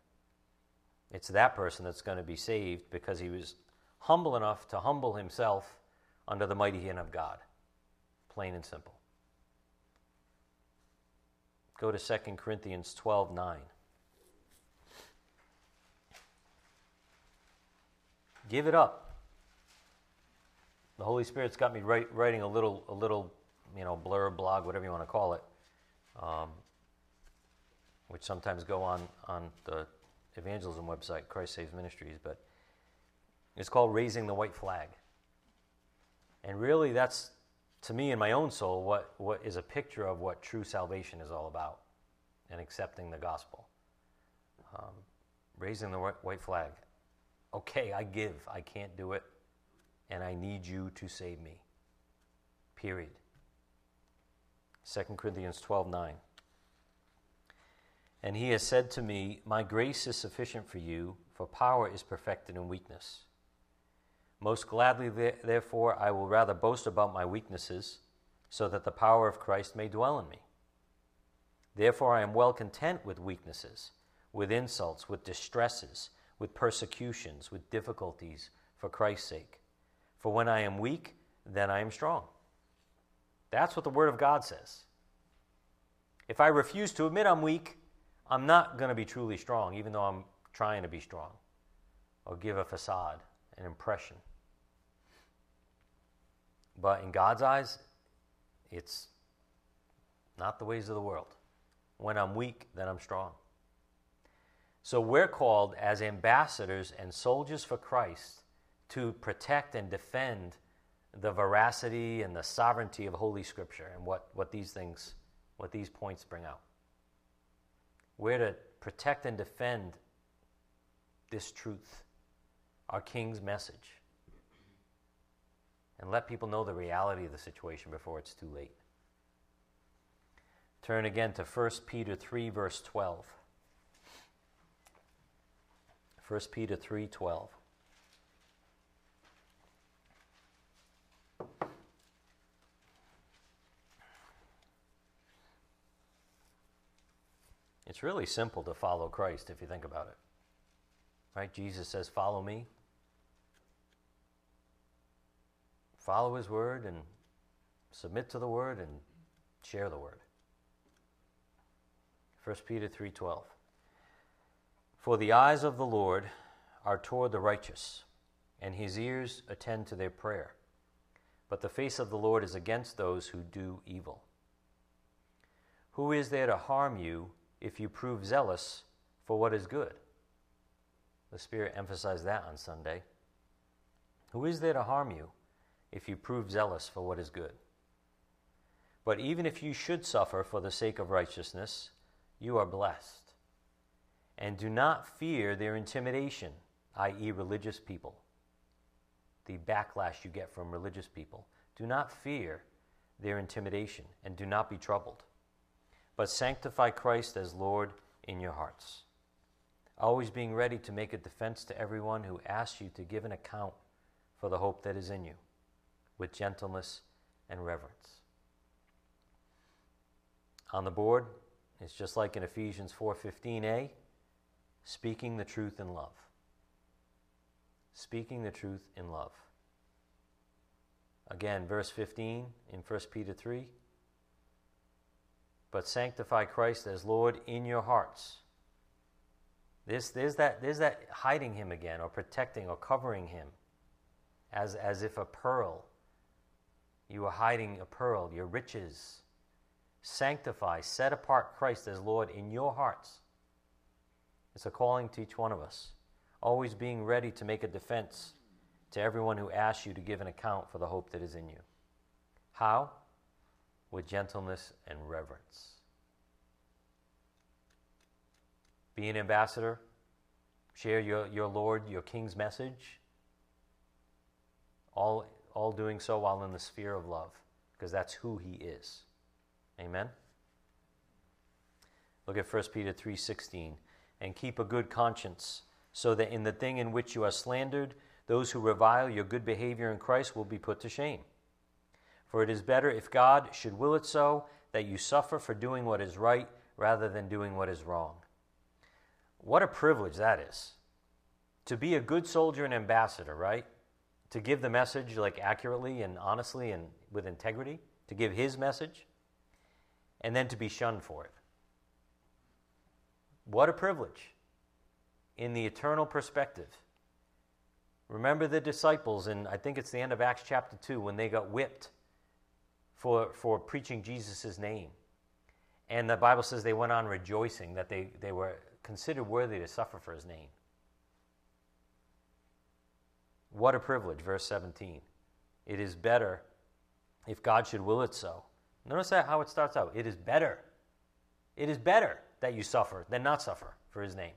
It's that person that's going to be saved because he was humble enough to humble himself under the mighty hand of God. Plain and simple. Go to 2 Corinthians 12 9. Give it up. The Holy Spirit's got me write, writing a little, a little, you know, blurb, blog, whatever you want to call it, um, which sometimes go on on the evangelism website, Christ Saves Ministries, but it's called Raising the White Flag. And really, that's to me in my own soul what, what is a picture of what true salvation is all about and accepting the gospel. Um, raising the white flag. Okay, I give. I can't do it. And I need you to save me. Period. 2 Corinthians 12 9. And he has said to me, My grace is sufficient for you, for power is perfected in weakness. Most gladly, therefore, I will rather boast about my weaknesses, so that the power of Christ may dwell in me. Therefore, I am well content with weaknesses, with insults, with distresses, with persecutions, with difficulties, for Christ's sake. For when I am weak, then I am strong. That's what the Word of God says. If I refuse to admit I'm weak, I'm not going to be truly strong, even though I'm trying to be strong or give a facade, an impression. But in God's eyes, it's not the ways of the world. When I'm weak, then I'm strong. So we're called as ambassadors and soldiers for Christ to protect and defend the veracity and the sovereignty of Holy Scripture and what, what these things, what these points bring out. We're to protect and defend this truth, our King's message, and let people know the reality of the situation before it's too late. Turn again to 1 Peter 3, verse 12. 1 Peter 3 12. It's really simple to follow Christ if you think about it. Right? Jesus says, Follow me. Follow his word and submit to the word and share the word. 1 Peter 3:12 For the eyes of the Lord are toward the righteous and his ears attend to their prayer but the face of the Lord is against those who do evil Who is there to harm you if you prove zealous for what is good The Spirit emphasized that on Sunday Who is there to harm you if you prove zealous for what is good but even if you should suffer for the sake of righteousness you are blessed. And do not fear their intimidation, i.e., religious people, the backlash you get from religious people. Do not fear their intimidation, and do not be troubled, but sanctify Christ as Lord in your hearts, always being ready to make a defense to everyone who asks you to give an account for the hope that is in you, with gentleness and reverence. On the board, it's just like in Ephesians 4:15a, speaking the truth in love. Speaking the truth in love. Again, verse 15 in 1 Peter 3. But sanctify Christ as Lord in your hearts. There's, there's, that, there's that hiding him again, or protecting, or covering him, as, as if a pearl. You are hiding a pearl, your riches sanctify, set apart Christ as Lord in your hearts. It's a calling to each one of us, always being ready to make a defense to everyone who asks you to give an account for the hope that is in you. How? With gentleness and reverence. Be an ambassador, share your, your Lord, your King's message, all, all doing so while in the sphere of love, because that's who He is. Amen. Look at 1 Peter 3:16 and keep a good conscience so that in the thing in which you are slandered those who revile your good behavior in Christ will be put to shame. For it is better if God should will it so that you suffer for doing what is right rather than doing what is wrong. What a privilege that is. To be a good soldier and ambassador, right? To give the message like accurately and honestly and with integrity, to give his message and then to be shunned for it. What a privilege in the eternal perspective. Remember the disciples, and I think it's the end of Acts chapter 2, when they got whipped for, for preaching Jesus' name. And the Bible says they went on rejoicing that they, they were considered worthy to suffer for his name. What a privilege, verse 17. It is better, if God should will it so, Notice that how it starts out. It is better. It is better that you suffer than not suffer for his name.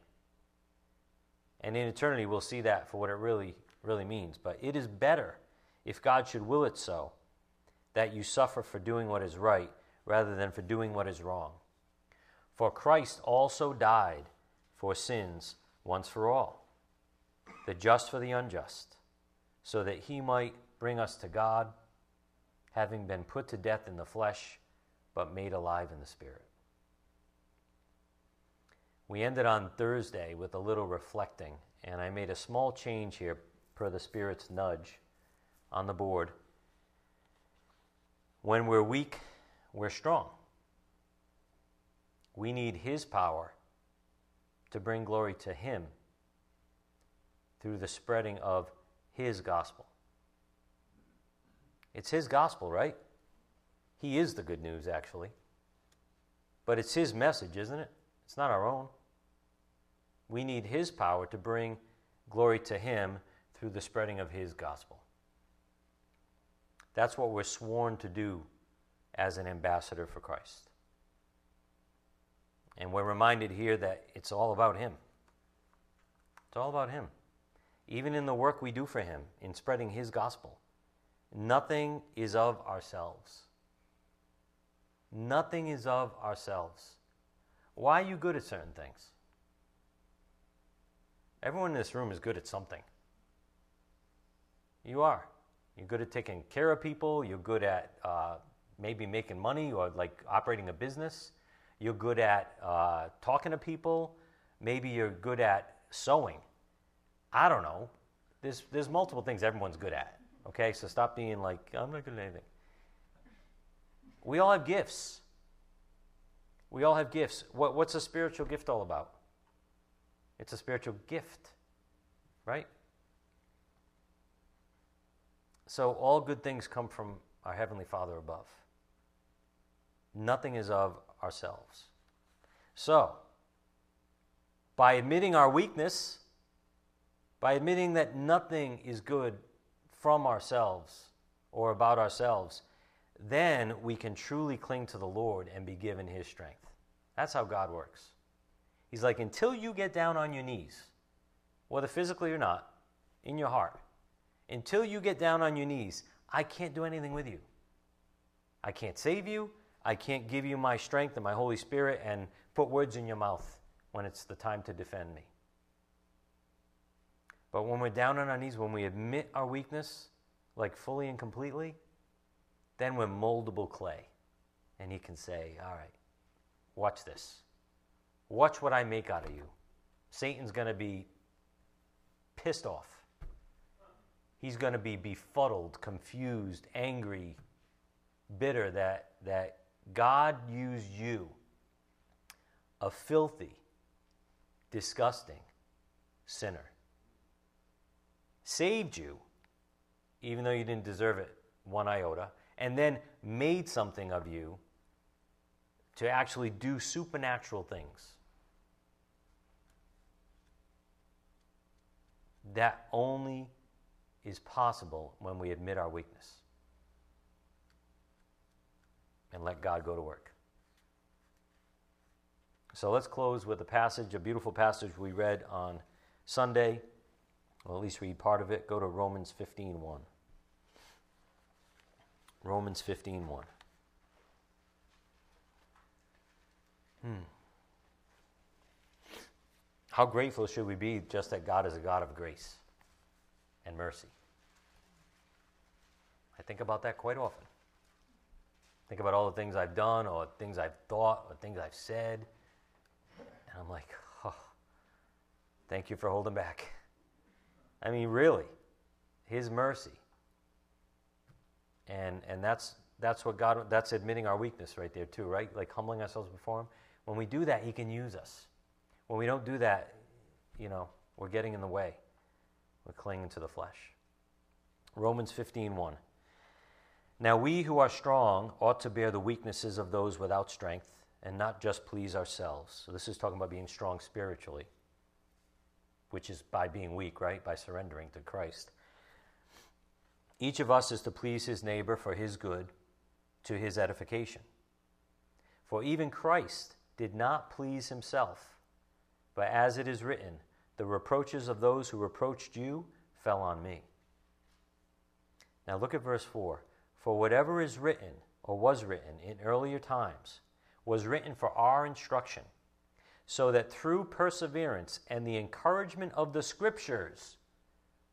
And in eternity, we'll see that for what it really, really means. But it is better, if God should will it so, that you suffer for doing what is right rather than for doing what is wrong. For Christ also died for sins once for all, the just for the unjust, so that he might bring us to God having been put to death in the flesh, but made alive in the spirit. We ended on Thursday with a little reflecting, and I made a small change here per the Spirit's nudge on the board. When we're weak, we're strong. We need His power to bring glory to Him through the spreading of His gospel. It's His gospel, right? He is the good news, actually. But it's His message, isn't it? It's not our own. We need His power to bring glory to Him through the spreading of His gospel. That's what we're sworn to do as an ambassador for Christ. And we're reminded here that it's all about Him. It's all about Him. Even in the work we do for Him, in spreading His gospel, nothing is of ourselves. Nothing is of ourselves. Why are you good at certain things? Everyone in this room is good at something. You are. You're good at taking care of people. You're good at uh, maybe making money or like operating a business. You're good at uh, talking to people. Maybe you're good at sewing. I don't know. There's, there's multiple things everyone's good at. Okay, so stop being like, I'm not good at anything. We all have gifts. We all have gifts. What, what's a spiritual gift all about? It's a spiritual gift, right? So all good things come from our Heavenly Father above. Nothing is of ourselves. So, by admitting our weakness, by admitting that nothing is good from ourselves or about ourselves, then we can truly cling to the Lord and be given His strength. That's how God works. He's like, until you get down on your knees, whether physically or not, in your heart, until you get down on your knees, I can't do anything with you. I can't save you. I can't give you my strength and my Holy Spirit and put words in your mouth when it's the time to defend me. But when we're down on our knees, when we admit our weakness, like fully and completely, then we're moldable clay. And He can say, All right, watch this. Watch what I make out of you. Satan's going to be pissed off. He's going to be befuddled, confused, angry, bitter that, that God used you, a filthy, disgusting sinner, saved you, even though you didn't deserve it one iota, and then made something of you to actually do supernatural things. That only is possible when we admit our weakness and let God go to work. So let's close with a passage, a beautiful passage we read on Sunday. Well, at least read part of it. Go to Romans 15:1. Romans 15:1. Hmm. How grateful should we be just that God is a God of grace and mercy? I think about that quite often. Think about all the things I've done, or things I've thought, or things I've said. And I'm like, oh, thank you for holding back. I mean, really, His mercy. And, and that's, that's what God, that's admitting our weakness right there, too, right? Like humbling ourselves before Him. When we do that, He can use us. When we don't do that, you know, we're getting in the way. We're clinging to the flesh. Romans 15 1. Now we who are strong ought to bear the weaknesses of those without strength and not just please ourselves. So this is talking about being strong spiritually, which is by being weak, right? By surrendering to Christ. Each of us is to please his neighbor for his good, to his edification. For even Christ did not please himself, but as it is written, the reproaches of those who reproached you fell on me. Now look at verse 4. For whatever is written, or was written in earlier times, was written for our instruction, so that through perseverance and the encouragement of the Scriptures,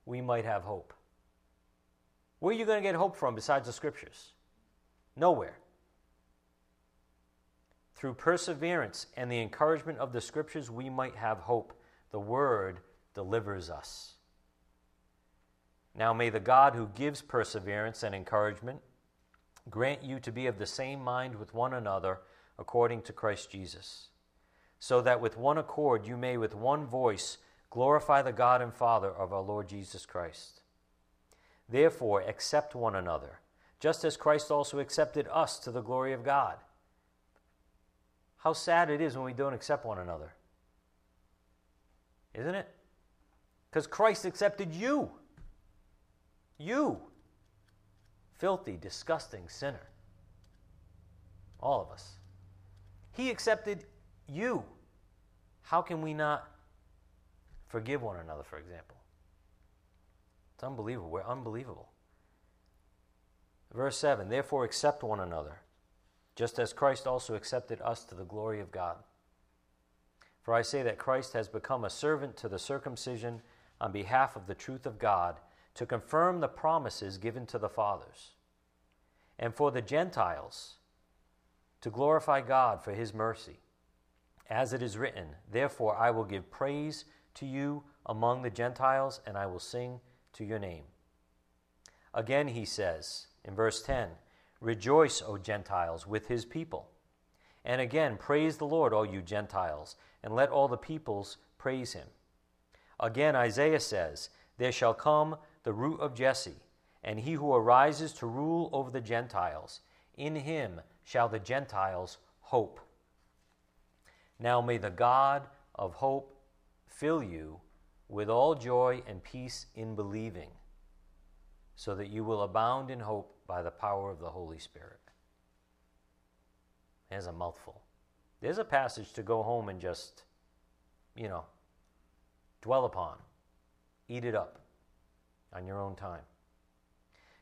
we might have hope. Where are you going to get hope from besides the Scriptures? Nowhere. Through perseverance and the encouragement of the Scriptures, we might have hope. The Word delivers us. Now may the God who gives perseverance and encouragement grant you to be of the same mind with one another according to Christ Jesus, so that with one accord you may with one voice glorify the God and Father of our Lord Jesus Christ. Therefore, accept one another, just as Christ also accepted us to the glory of God. How sad it is when we don't accept one another. Isn't it? Because Christ accepted you. You. Filthy, disgusting sinner. All of us. He accepted you. How can we not forgive one another, for example? It's unbelievable. We're unbelievable. Verse 7 Therefore, accept one another, just as Christ also accepted us to the glory of God. For I say that Christ has become a servant to the circumcision on behalf of the truth of God to confirm the promises given to the fathers, and for the Gentiles to glorify God for his mercy. As it is written, Therefore I will give praise to you among the Gentiles, and I will sing to your name. Again, he says in verse 10 Rejoice, O Gentiles, with his people. And again, praise the Lord, all you Gentiles, and let all the peoples praise him. Again, Isaiah says, There shall come the root of Jesse, and he who arises to rule over the Gentiles. In him shall the Gentiles hope. Now may the God of hope fill you with all joy and peace in believing, so that you will abound in hope by the power of the Holy Spirit. There's a mouthful. There's a passage to go home and just, you know, dwell upon, eat it up on your own time.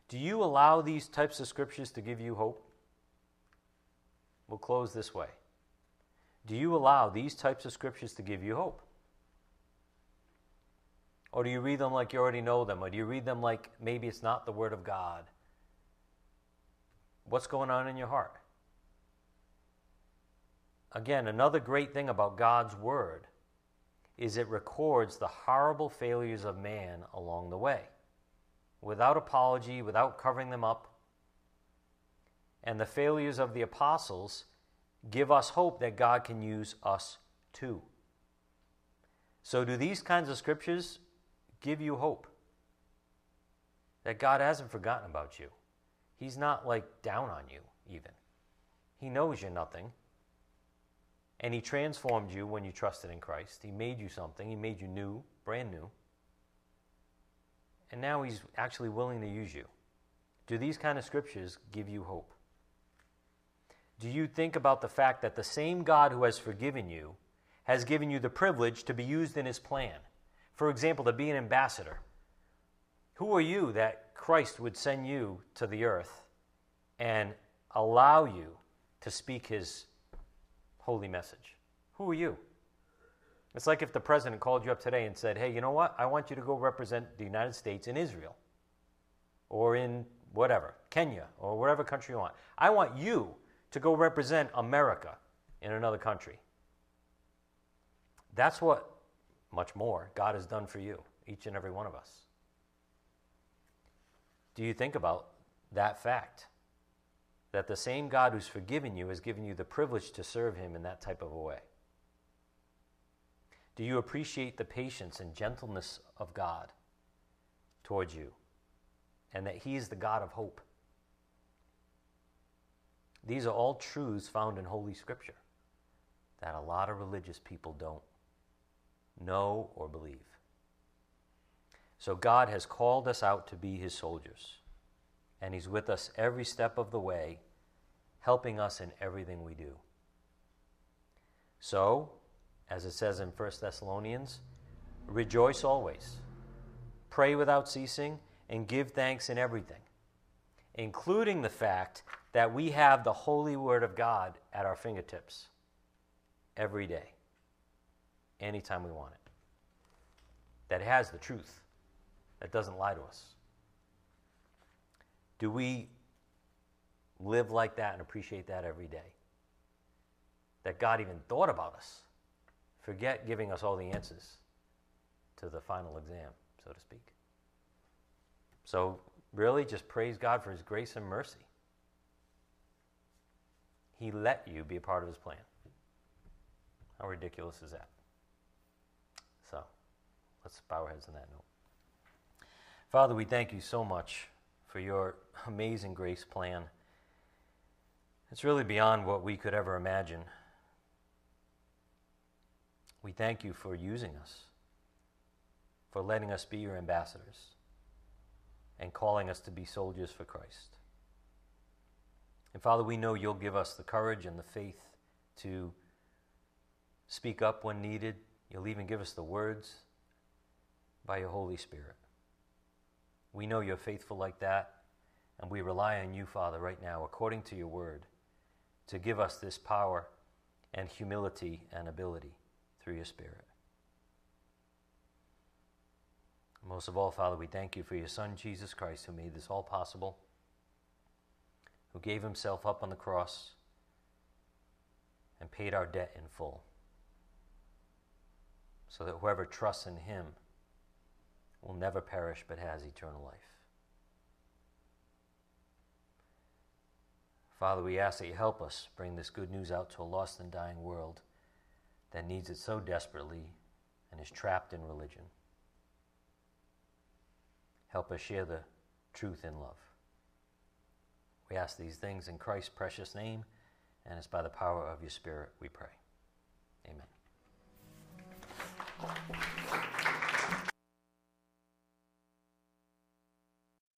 Do you allow these types of scriptures to give you hope? We'll close this way. Do you allow these types of scriptures to give you hope? Or do you read them like you already know them? Or do you read them like maybe it's not the Word of God? What's going on in your heart? Again, another great thing about God's Word is it records the horrible failures of man along the way without apology, without covering them up. And the failures of the apostles give us hope that God can use us too. So, do these kinds of scriptures give you hope that God hasn't forgotten about you? He's not like down on you, even. He knows you're nothing. And He transformed you when you trusted in Christ. He made you something, He made you new, brand new. And now He's actually willing to use you. Do these kind of scriptures give you hope? Do you think about the fact that the same God who has forgiven you has given you the privilege to be used in His plan? For example, to be an ambassador. Who are you that Christ would send you to the earth and allow you to speak His holy message? Who are you? It's like if the president called you up today and said, Hey, you know what? I want you to go represent the United States in Israel or in whatever, Kenya or whatever country you want. I want you to go represent America in another country. That's what, much more, God has done for you, each and every one of us. Do you think about that fact? That the same God who's forgiven you has given you the privilege to serve Him in that type of a way? Do you appreciate the patience and gentleness of God towards you? And that he's the God of hope? These are all truths found in Holy Scripture that a lot of religious people don't know or believe. So God has called us out to be His soldiers, and He's with us every step of the way, helping us in everything we do. So, as it says in 1 Thessalonians, rejoice always, pray without ceasing, and give thanks in everything, including the fact that we have the holy word of God at our fingertips every day, anytime we want it, that has the truth, that doesn't lie to us. Do we live like that and appreciate that every day? That God even thought about us. Forget giving us all the answers to the final exam, so to speak. So, really, just praise God for His grace and mercy. He let you be a part of his plan. How ridiculous is that? So, let's bow our heads on that note. Father, we thank you so much for your amazing grace plan. It's really beyond what we could ever imagine. We thank you for using us for letting us be your ambassadors and calling us to be soldiers for Christ. And Father, we know you'll give us the courage and the faith to speak up when needed. You'll even give us the words by your Holy Spirit. We know you're faithful like that, and we rely on you, Father, right now, according to your word, to give us this power and humility and ability through your Spirit. Most of all, Father, we thank you for your Son, Jesus Christ, who made this all possible, who gave himself up on the cross and paid our debt in full, so that whoever trusts in him will never perish but has eternal life. Father, we ask that you help us bring this good news out to a lost and dying world that needs it so desperately and is trapped in religion. Help us share the truth in love. We ask these things in Christ's precious name, and it's by the power of your Spirit we pray. Amen.